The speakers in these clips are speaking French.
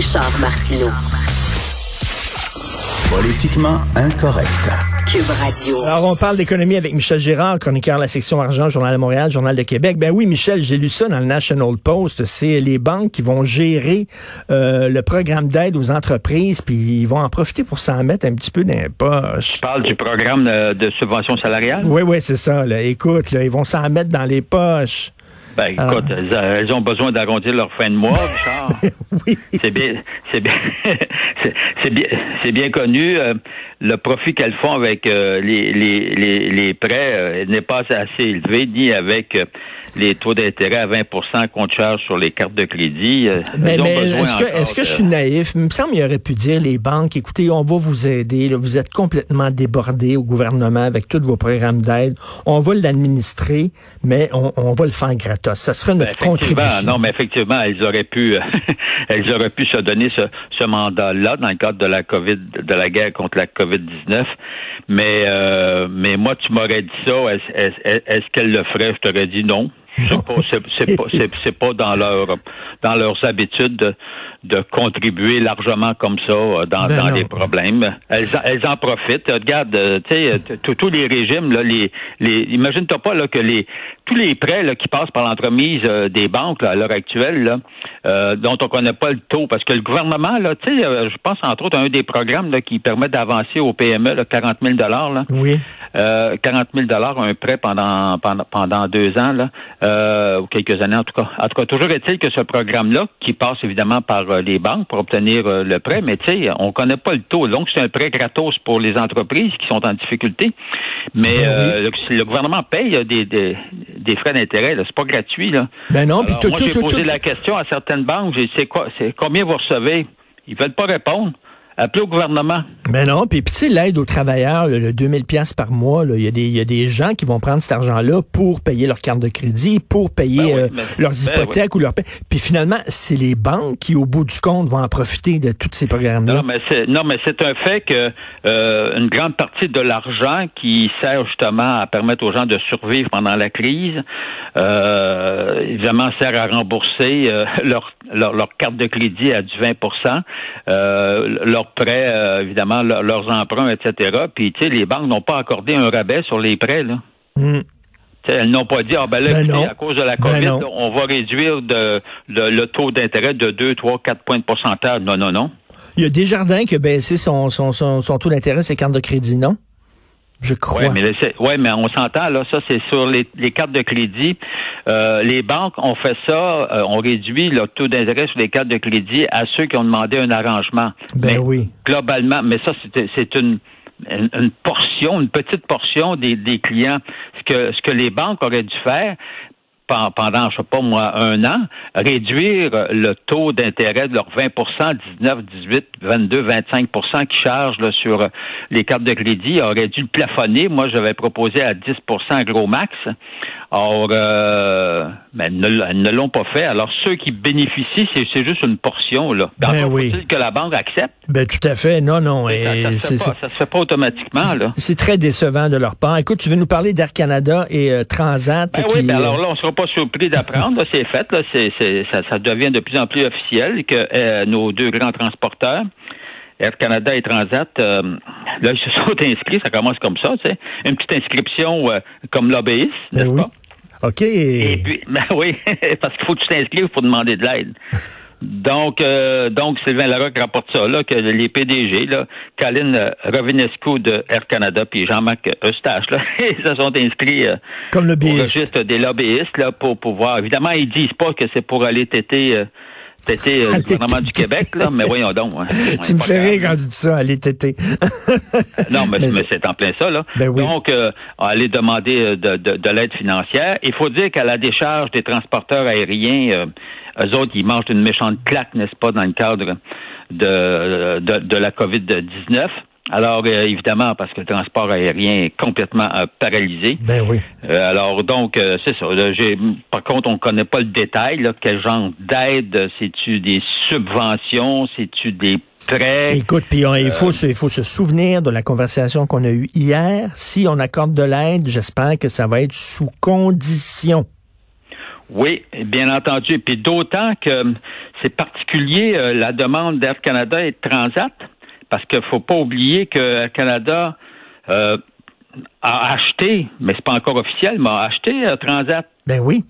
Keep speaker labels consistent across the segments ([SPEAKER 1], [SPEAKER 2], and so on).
[SPEAKER 1] Richard Martineau.
[SPEAKER 2] Politiquement incorrect.
[SPEAKER 1] Cube Radio.
[SPEAKER 3] Alors, on parle d'économie avec Michel Girard, chroniqueur de la section argent, Journal de Montréal, Journal de Québec. Ben oui, Michel, j'ai lu ça dans le National Post. C'est les banques qui vont gérer euh, le programme d'aide aux entreprises, puis ils vont en profiter pour s'en mettre un petit peu dans les poches.
[SPEAKER 4] Tu parles du programme de, de subvention salariale?
[SPEAKER 3] Oui, oui, c'est ça. Là. Écoute, là, ils vont s'en mettre dans les poches.
[SPEAKER 4] Ben, écoute,
[SPEAKER 3] Ah.
[SPEAKER 4] elles, elles ont besoin d'arrondir leur fin de mois, Richard.
[SPEAKER 3] oui.
[SPEAKER 4] C'est bien, c'est bien, c'est- bien, c'est bien connu. euh, le profit qu'elles font avec euh, les, les, les, les prêts euh, n'est pas assez élevé, ni avec euh, les taux d'intérêt à 20 qu'on te charge sur les cartes de crédit. euh,
[SPEAKER 3] Mais,
[SPEAKER 4] ont
[SPEAKER 3] mais est-ce que, est-ce que je suis naïf? Il me semble qu'il aurait pu dire les banques, écoutez, on va vous aider. là, vous êtes complètement débordés au gouvernement avec tous vos programmes d'aide. On va l'administrer, mais on, on va le faire Ça sera
[SPEAKER 4] Ben,
[SPEAKER 3] notre
[SPEAKER 4] effectivement,
[SPEAKER 3] contribution.
[SPEAKER 4] non, mais effectivement, elles auraient pu, elles auraient pu se donner ce, ce mandat-là dans le cadre de la COVID, de la guerre contre la COVID-19. Mais, euh, mais moi, tu m'aurais dit ça. Est-ce, est-ce qu'elles le feraient? Je t'aurais dit non. C'est pas, c'est, pas, pas dans leur, dans leurs habitudes de, de contribuer largement comme ça euh, dans,
[SPEAKER 3] Ben
[SPEAKER 4] dans les problèmes. Elles, en- elles en profitent. Regarde, euh, tu sais, tous tous les régimes, là, les, les, imagine-toi pas là que les, tous les prêts là, qui passent par l'entremise euh, des banques là, à l'heure actuelle, là, euh, dont on connaît pas le taux, parce que le gouvernement, là, tu sais, euh, je pense entre autres à un des programmes là, qui permet d'avancer au PME là, 40 000 dollars. Là.
[SPEAKER 3] Oui.
[SPEAKER 4] Euh, 40 000 dollars un prêt pendant, pendant pendant deux ans là, euh, ou quelques années en tout cas. En tout cas, toujours est-il que ce programme-là, qui passe évidemment par les banques pour obtenir euh, le prêt, mais tu sais, on connaît pas le taux. Donc c'est un prêt gratos pour les entreprises qui sont en difficulté, mais
[SPEAKER 3] Ben
[SPEAKER 4] euh, le, le gouvernement paye euh, des, des, des frais d'intérêt. C'est pas gratuit là.
[SPEAKER 3] Ben non, puis
[SPEAKER 4] Alors,
[SPEAKER 3] tout,
[SPEAKER 4] moi, j'ai posé la question à certaines banques. J'ai dit, c'est quoi, c'est combien vous recevez? Ils veulent pas répondre. Appelez au gouvernement.
[SPEAKER 3] Ben non, puis tu sais, l'aide aux travailleurs, le, le 2000 pièces par mois, il y, a des- il y a des gens qui vont prendre cet argent-là pour payer leur carte de crédit, pour payer
[SPEAKER 4] Ben oui,
[SPEAKER 3] euh,
[SPEAKER 4] mais-
[SPEAKER 3] leurs
[SPEAKER 4] ben
[SPEAKER 3] hypothèques ou leurs... pa- Puis finalement, c'est les banques qui, au bout du compte, vont en profiter de tous ces programmes-là.
[SPEAKER 4] Non, mais c'est non, mais c'est un fait que euh, une grande partie de l'argent qui sert justement à permettre aux gens de survivre pendant la crise, euh, évidemment, sert à rembourser euh, leur, leur leur carte de crédit à du 20% euh, leurs prêts, euh, évidemment, leur- leurs emprunts, etc. Puis, tu sais, les banques n'ont pas accordé un rabais sur les prêts, là.
[SPEAKER 3] Hmm.
[SPEAKER 4] Elles n'ont pas dit, ah ben là,
[SPEAKER 3] Ben
[SPEAKER 4] écoutez, à cause de la
[SPEAKER 3] Ben
[SPEAKER 4] COVID, on va réduire de, le- le taux d'intérêt de 2, 3, 4 points de pourcentage. Non, non, non.
[SPEAKER 3] Il y a Desjardins qui a baissé son, son, son, son taux d'intérêt, ses cartes de crédit, non? Je crois.
[SPEAKER 4] Oui, mais, là, ouais, mais on s'entend, là, ça, c'est sur les, les cartes de crédit. Euh, les banques ont fait ça, euh, ont réduit le taux d'intérêt sur les cartes de crédit à ceux qui ont demandé un arrangement.
[SPEAKER 3] Ben
[SPEAKER 4] mais
[SPEAKER 3] oui.
[SPEAKER 4] Globalement, mais ça, c'est une, une, une portion, une petite portion des, des clients. Ce que, ce que les banques auraient dû faire, pendant, je sais pas moi, un an, réduire le taux d'intérêt de leurs 20% 19, 18, 22, 25% qu'ils chargent là, sur les cartes de crédit, aurait dû le plafonner. Moi, j'avais proposé à 10% gros max. Or, euh, ben, elles ne, ne l'ont pas fait. Alors, ceux qui bénéficient, c'est juste une portion. Là.
[SPEAKER 3] Ben oui.
[SPEAKER 4] que la banque accepte.
[SPEAKER 3] Ben tout à fait. Non, non.
[SPEAKER 4] Ça,
[SPEAKER 3] et
[SPEAKER 4] ça, se fait pas, ça se fait pas automatiquement. Là.
[SPEAKER 3] C'est très décevant de leur part. Écoute, tu veux nous parler d'Air Canada et euh, Transat.
[SPEAKER 4] Ben
[SPEAKER 3] qui,
[SPEAKER 4] oui, ben
[SPEAKER 3] euh,
[SPEAKER 4] alors là, on ne sera pas surpris d'apprendre. c'est fait. Là, ça, ça devient de plus en plus officiel que euh, nos deux grands transporteurs, Air Canada et Transat, euh, là, ils se sont inscrits. Ça commence comme ça, tu sais. Une petite inscription euh, comme l'obéisse,
[SPEAKER 3] ben
[SPEAKER 4] n'est-ce
[SPEAKER 3] oui. OK.
[SPEAKER 4] Et puis, ben oui, parce qu'il faut que tu t'inscrives pour demander de l'aide. Donc, euh, donc Sylvain Larocque rapporte ça, là, que les PDG, là, Colin Rovinescu de Air Canada, puis Jean-Marc Eustache, là, ils se sont inscrits euh,
[SPEAKER 3] Comme le
[SPEAKER 4] au registre des lobbyistes, là, pour pouvoir. Évidemment, ils disent pas que c'est pour aller têter, euh, têter euh, le
[SPEAKER 3] Aller
[SPEAKER 4] gouvernement du. Québec, là, mais voyons donc. hein.
[SPEAKER 3] Tu me fais rire quand tu dis ça, allez téter.
[SPEAKER 4] Non, mais, c'est en plein ça, là.
[SPEAKER 3] Ben oui.
[SPEAKER 4] Donc, euh, aller demander euh, de, de, de l'aide financière. Il faut dire qu'à la décharge des transporteurs aériens, euh, eux autres, ils mangent une méchante claque, n'est-ce pas, dans le cadre de, de, de la COVID-19. Alors, euh, évidemment, parce que le transport aérien est complètement euh, paralysé.
[SPEAKER 3] Ben oui.
[SPEAKER 4] Euh, alors donc euh, c'est ça. là, j'ai- par contre, on ne connaît pas le détail. Là, quel genre d'aide C'est-tu des subventions C'est-tu des prêts?
[SPEAKER 3] Écoute, puis il,
[SPEAKER 4] Euh,
[SPEAKER 3] faut se, il faut se souvenir de la conversation qu'on a eue hier. Si on accorde de l'aide, j'espère que ça va être sous condition.
[SPEAKER 4] Oui, bien entendu. Puis d'autant que c'est particulier euh, la demande d'Air Canada et de Transat, parce qu'il faut pas oublier que Air Canada euh, a acheté, mais c'est pas encore officiel, mais a acheté euh, Transat.
[SPEAKER 3] Ben oui.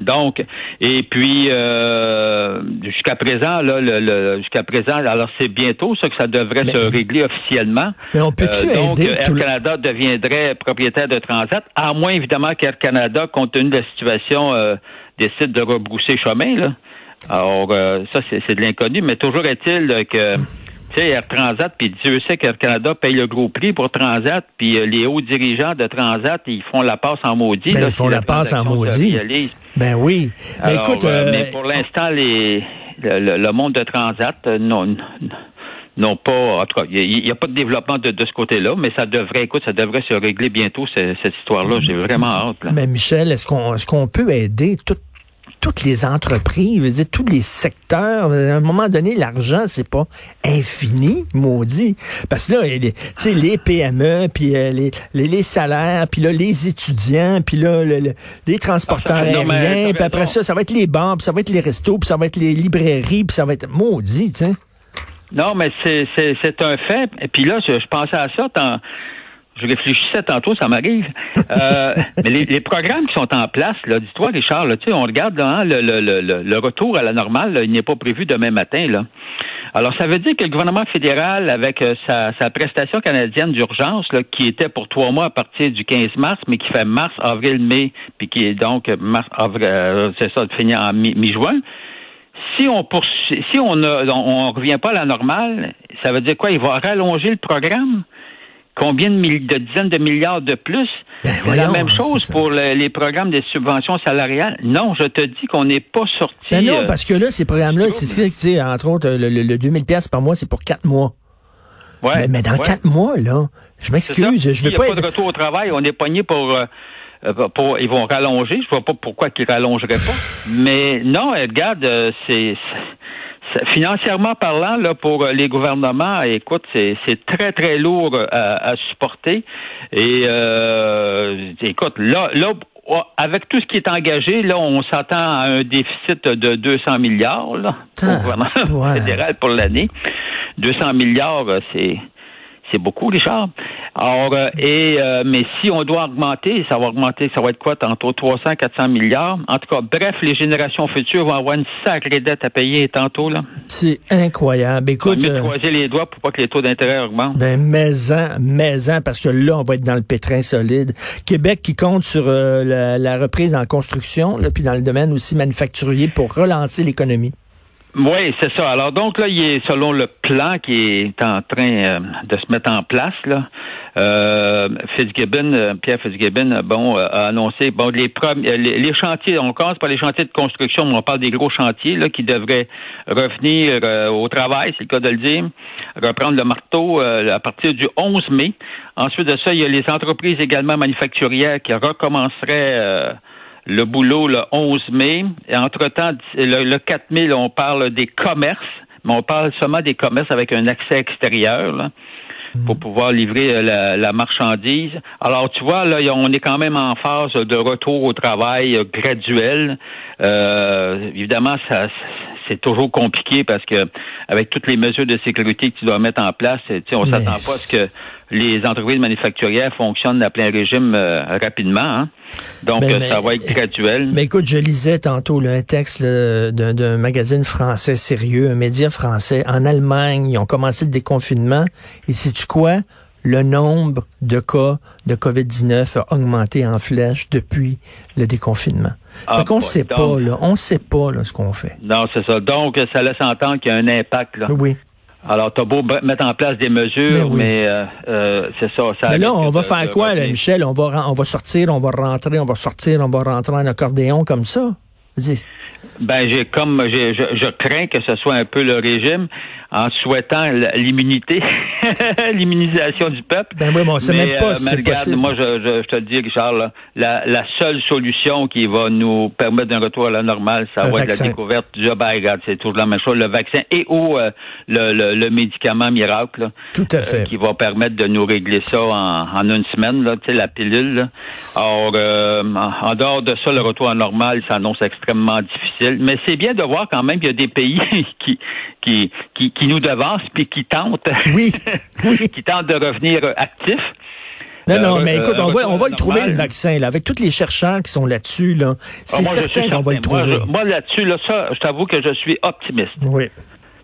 [SPEAKER 4] Donc, et puis euh, jusqu'à présent, là, le, le- jusqu'à présent, alors c'est bientôt ça que ça devrait
[SPEAKER 3] Mais-
[SPEAKER 4] se régler officiellement.
[SPEAKER 3] Mais on peut-tu
[SPEAKER 4] Euh, donc,
[SPEAKER 3] aider
[SPEAKER 4] Air
[SPEAKER 3] tout
[SPEAKER 4] Canada deviendrait propriétaire de Transat, à moins évidemment qu'Air Canada, compte tenu de la situation, euh, décide de rebrousser chemin. Là. Alors, euh, ça, c'est c'est de l'inconnu, mais toujours est-il que, tu sais, Air Transat, puis Dieu sait qu'Air Canada paye le gros prix pour Transat, puis euh, les hauts dirigeants de Transat, ils font la passe en maudit.
[SPEAKER 3] Ben,
[SPEAKER 4] là,
[SPEAKER 3] ils font la passe en maudit. Ben oui. Ben
[SPEAKER 4] Alors,
[SPEAKER 3] écoute,
[SPEAKER 4] euh,
[SPEAKER 3] euh,
[SPEAKER 4] mais pour l'instant, les le, le- le monde de Transat euh, non n'ont pas, en tout cas, il n'y a, pas de développement de, de ce côté-là, mais ça devrait, écoute, ça devrait se régler bientôt ce- cette histoire-là. J'ai vraiment hâte. Là.
[SPEAKER 3] mais Michel, est-ce qu'on est-ce qu'on peut aider tout- toutes les entreprises, je veux dire, tous les secteurs, à un moment donné, l'argent, c'est pas infini, maudit. Parce que là, tu sais, les PME, puis euh, les, les, les salaires, puis là, les étudiants, puis là, le- le- les transporteurs
[SPEAKER 4] Ah, non,
[SPEAKER 3] aériens, puis après ça, ça va être les bars, puis ça va être les restos, puis ça va être les librairies, puis ça va être maudit, tu sais.
[SPEAKER 4] Non, mais c'est, un fait. Et puis là, je, je pensais à ça. Je réfléchissais tantôt, ça m'arrive. Euh, mais les, les programmes qui sont en place, là, dis-toi, Richard, là, tu sais, on regarde là, hein, le, le, le, le- retour à la normale, là, il n'est pas prévu demain matin. Là. Alors, ça veut dire que le gouvernement fédéral, avec euh, sa, sa prestation canadienne d'urgence, là, qui était pour trois mois à partir du 15 mars, mais qui fait mars, avril, mai, puis qui est donc mars, avril, euh, c'est ça, fini en mi- mi-juin. si on poursuit, si on ne on, on revient pas à la normale, ça veut dire quoi? Il va rallonger le programme? Combien de, mill- de dizaines de milliards de plus?
[SPEAKER 3] Ben,
[SPEAKER 4] c'est la même
[SPEAKER 3] c'est
[SPEAKER 4] chose pour le- les programmes de subventions salariales. Non, je te dis qu'on n'est pas sorti.
[SPEAKER 3] Ben non,
[SPEAKER 4] euh,
[SPEAKER 3] parce que là, ces programmes-là, sais, entre autres, le, le, le 2000 pièces par mois, c'est pour quatre mois.
[SPEAKER 4] ouais,
[SPEAKER 3] mais, mais dans
[SPEAKER 4] ouais.
[SPEAKER 3] quatre mois, là, je
[SPEAKER 4] C'est
[SPEAKER 3] m'excuse, je veux
[SPEAKER 4] y a
[SPEAKER 3] pas
[SPEAKER 4] pas
[SPEAKER 3] être...
[SPEAKER 4] de retour au travail, on est pogné pour, euh, euh, pour ils vont rallonger. Je vois pas pourquoi qu'ils rallongeraient pas. Mais non, euh, regarde, euh, c'est c'est- financièrement parlant là pour euh, les gouvernements, écoute, c'est c'est très très lourd euh, à, à supporter. Et euh, écoute, là là oh, avec tout ce qui est engagé, là, on s'attend à un déficit de 200 milliards là,
[SPEAKER 3] Ah,
[SPEAKER 4] au gouvernement
[SPEAKER 3] ouais.
[SPEAKER 4] fédéral pour l'année. 200 milliards, euh, c'est c'est beaucoup, Richard. Alors, euh, et euh, mais si on doit augmenter, ça va augmenter, ça va être quoi tantôt 300, 400 milliards? En tout cas, bref, les générations futures vont avoir une sacrée dette à payer tantôt là.
[SPEAKER 3] C'est incroyable. Écoute,
[SPEAKER 4] mieux de
[SPEAKER 3] euh,
[SPEAKER 4] croiser les doigts pour pas que les taux d'intérêt augmentent.
[SPEAKER 3] ben, maison, maison, parce que là, on va être dans le pétrin solide. Québec qui compte sur euh, la, la reprise en construction, là, puis dans le domaine aussi manufacturier pour relancer l'économie.
[SPEAKER 4] Oui, c'est ça. Alors donc là, il est selon le plan qui est en train euh, de se mettre en place là. Euh, Fitzgibbon, euh, Pierre Fitzgibbon, euh, bon, a annoncé bon les, les les chantiers. On commence par les chantiers de construction, mais on parle des gros chantiers là qui devraient revenir au travail, c'est le cas de le dire, reprendre le marteau à partir du 11 mai. Ensuite de ça, il y a les entreprises également manufacturières qui recommenceraient. le boulot le 11 mai. Et entre-temps, le, le 4 mai, on parle des commerces, mais on parle seulement des commerces avec un accès extérieur pour pouvoir livrer euh, la, la marchandise. Alors, tu vois, là, on est quand même en phase de retour au travail euh, graduel. Euh, évidemment, ça c'est toujours compliqué parce que avec toutes les mesures de sécurité que tu dois mettre en place, tu sais, on
[SPEAKER 3] Mais-
[SPEAKER 4] s'attend pas à ce que les entreprises manufacturières fonctionnent à plein régime euh, rapidement. hein. Donc,
[SPEAKER 3] Mais-
[SPEAKER 4] euh,
[SPEAKER 3] mais-
[SPEAKER 4] ça va être graduel.
[SPEAKER 3] Mais écoute, je lisais tantôt là, un texte d'un magazine français sérieux, un média français. En Allemagne, ils ont commencé le déconfinement. Et sais-tu quoi? Le nombre de cas de COVID-19 a augmenté en flèche depuis le déconfinement.
[SPEAKER 4] Ah,
[SPEAKER 3] fait qu'on
[SPEAKER 4] boy,
[SPEAKER 3] sait
[SPEAKER 4] donc-
[SPEAKER 3] pas, là. On sait pas, là, ce qu'on fait.
[SPEAKER 4] Non, c'est ça. Donc, ça laisse entendre qu'il y a un impact. Là.
[SPEAKER 3] Oui.
[SPEAKER 4] Alors, t'as beau mettre en place des mesures,
[SPEAKER 3] Mais oui.
[SPEAKER 4] mais euh, euh, c'est ça. ça
[SPEAKER 3] Mais là, on va
[SPEAKER 4] de-
[SPEAKER 3] faire
[SPEAKER 4] de
[SPEAKER 3] quoi, là. Michel? On va, ren- on va sortir, on va rentrer, on va sortir, on va rentrer en accordéon comme ça? Vas-y.
[SPEAKER 4] Ben, j'ai comme je crains que ce soit un peu le régime. En souhaitant l'immunité, l'immunisation du peuple.
[SPEAKER 3] Ben oui, mais on sait même pas si c'est possible.
[SPEAKER 4] Moi, je, je, je, te dis, Richard, la, la, seule solution qui va nous permettre d'un retour à la normale, ça va être la découverte du ben, regarde, c'est toujours la même chose, le vaccin et ou euh, le, le, le, médicament miracle.
[SPEAKER 3] Tout à fait.
[SPEAKER 4] Euh, qui va permettre de nous régler ça en, en une semaine, là, tu sais, la pilule. Là. Or, euh, en dehors de ça, le retour à normal s'annonce extrêmement difficile. Mais c'est bien de voir quand même qu'il y a des pays qui, qui, qui, qui nous devancent puis qui tentent,
[SPEAKER 3] oui.
[SPEAKER 4] qui tentent de revenir actifs.
[SPEAKER 3] Non, non, mais écoute, on va, on va le trouver, le vaccin, là, avec tous les chercheurs qui sont là-dessus, là. C'est
[SPEAKER 4] Ah,
[SPEAKER 3] certain qu'on va le trouver.
[SPEAKER 4] Moi, là-dessus, là, ça, je t'avoue que je suis optimiste.
[SPEAKER 3] Oui.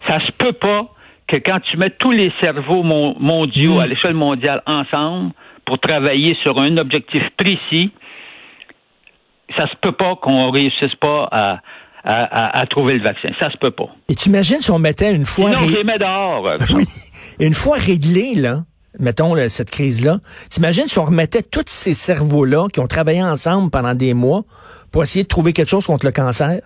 [SPEAKER 4] Ça se peut pas que quand tu mets tous les cerveaux mon- mondiaux
[SPEAKER 3] Mm.
[SPEAKER 4] à l'échelle mondiale ensemble pour travailler sur un objectif précis, ça se peut pas qu'on réussisse pas à, à, à- à trouver le vaccin. Ça se peut pas.
[SPEAKER 3] Et tu imagines si on mettait une fois,
[SPEAKER 4] Sinon, je
[SPEAKER 3] ré-
[SPEAKER 4] les mets dehors.
[SPEAKER 3] oui, une fois réglé, là, mettons, là, cette crise-là, t'imagines si on remettait tous ces cerveaux-là qui ont travaillé ensemble pendant des mois pour essayer de trouver quelque chose contre le cancer?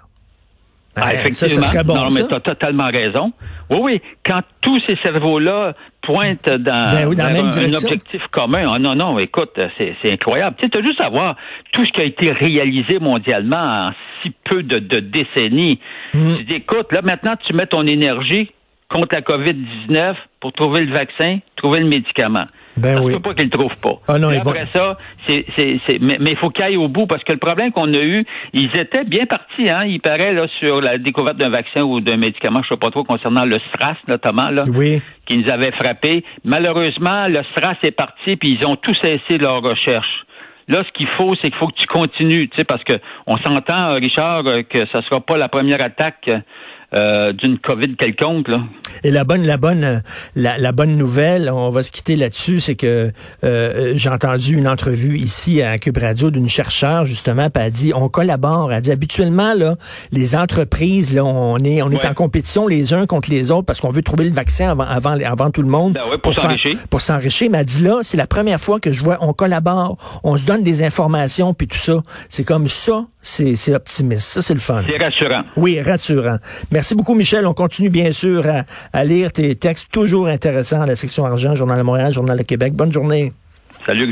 [SPEAKER 4] Ah, effectivement.
[SPEAKER 3] Ça, ça serait bon,
[SPEAKER 4] non,
[SPEAKER 3] ça.
[SPEAKER 4] mais tu as totalement raison. Oui, oui. Quand tous ces cerveaux-là pointent dans,
[SPEAKER 3] Ben oui, dans
[SPEAKER 4] un, objectif commun, ah, non, non, écoute, c'est incroyable. Tu sais, as juste à voir tout ce qui a été réalisé mondialement en si peu de, de décennies.
[SPEAKER 3] Mm.
[SPEAKER 4] Tu dis, écoute, là, maintenant, tu mets ton énergie contre la COVID-19 pour trouver le vaccin, trouver le médicament.
[SPEAKER 3] Ben
[SPEAKER 4] se
[SPEAKER 3] oui.
[SPEAKER 4] pas qu'ils le trouvent pas.
[SPEAKER 3] Ah non, vont-
[SPEAKER 4] après ça, c'est, c'est, c'est- mais mais il faut qu'ils aillent au bout parce que le problème qu'on a eu, ils étaient bien partis, hein. Il paraît là sur la découverte d'un vaccin ou d'un médicament, je sais pas trop, concernant le SRAS notamment là,
[SPEAKER 3] Oui.
[SPEAKER 4] qui nous avait frappé. Malheureusement, le SRAS est parti puis ils ont tous cessé leur recherche. Là, ce qu'il faut, c'est qu'il faut que tu continues, tu sais, parce que on s'entend, Richard, euh, que ça sera pas la première attaque euh, d'une COVID quelconque, là.
[SPEAKER 3] Et la bonne, la bonne, la, la bonne nouvelle, on va se quitter là-dessus, c'est que euh, j'ai entendu une entrevue ici à Cube Radio d'une chercheure justement, puis elle dit on collabore. Elle dit habituellement là, les entreprises là, on est on est
[SPEAKER 4] Ouais.
[SPEAKER 3] en compétition les uns contre les autres parce qu'on veut trouver le vaccin avant avant avant tout le monde
[SPEAKER 4] Ben ouais, pour s'enrichir.
[SPEAKER 3] pour s'enrichir. Mais elle dit là, c'est la première fois que je vois on collabore, on se donne des informations puis tout ça. C'est comme ça, c'est c'est optimiste. Ça c'est le fun.
[SPEAKER 4] C'est rassurant.
[SPEAKER 3] Oui, rassurant. Merci beaucoup, Michel. On continue bien sûr à, lire tes textes toujours intéressants à la section argent, Journal de Montréal, Journal de Québec. Bonne journée.
[SPEAKER 4] Salut,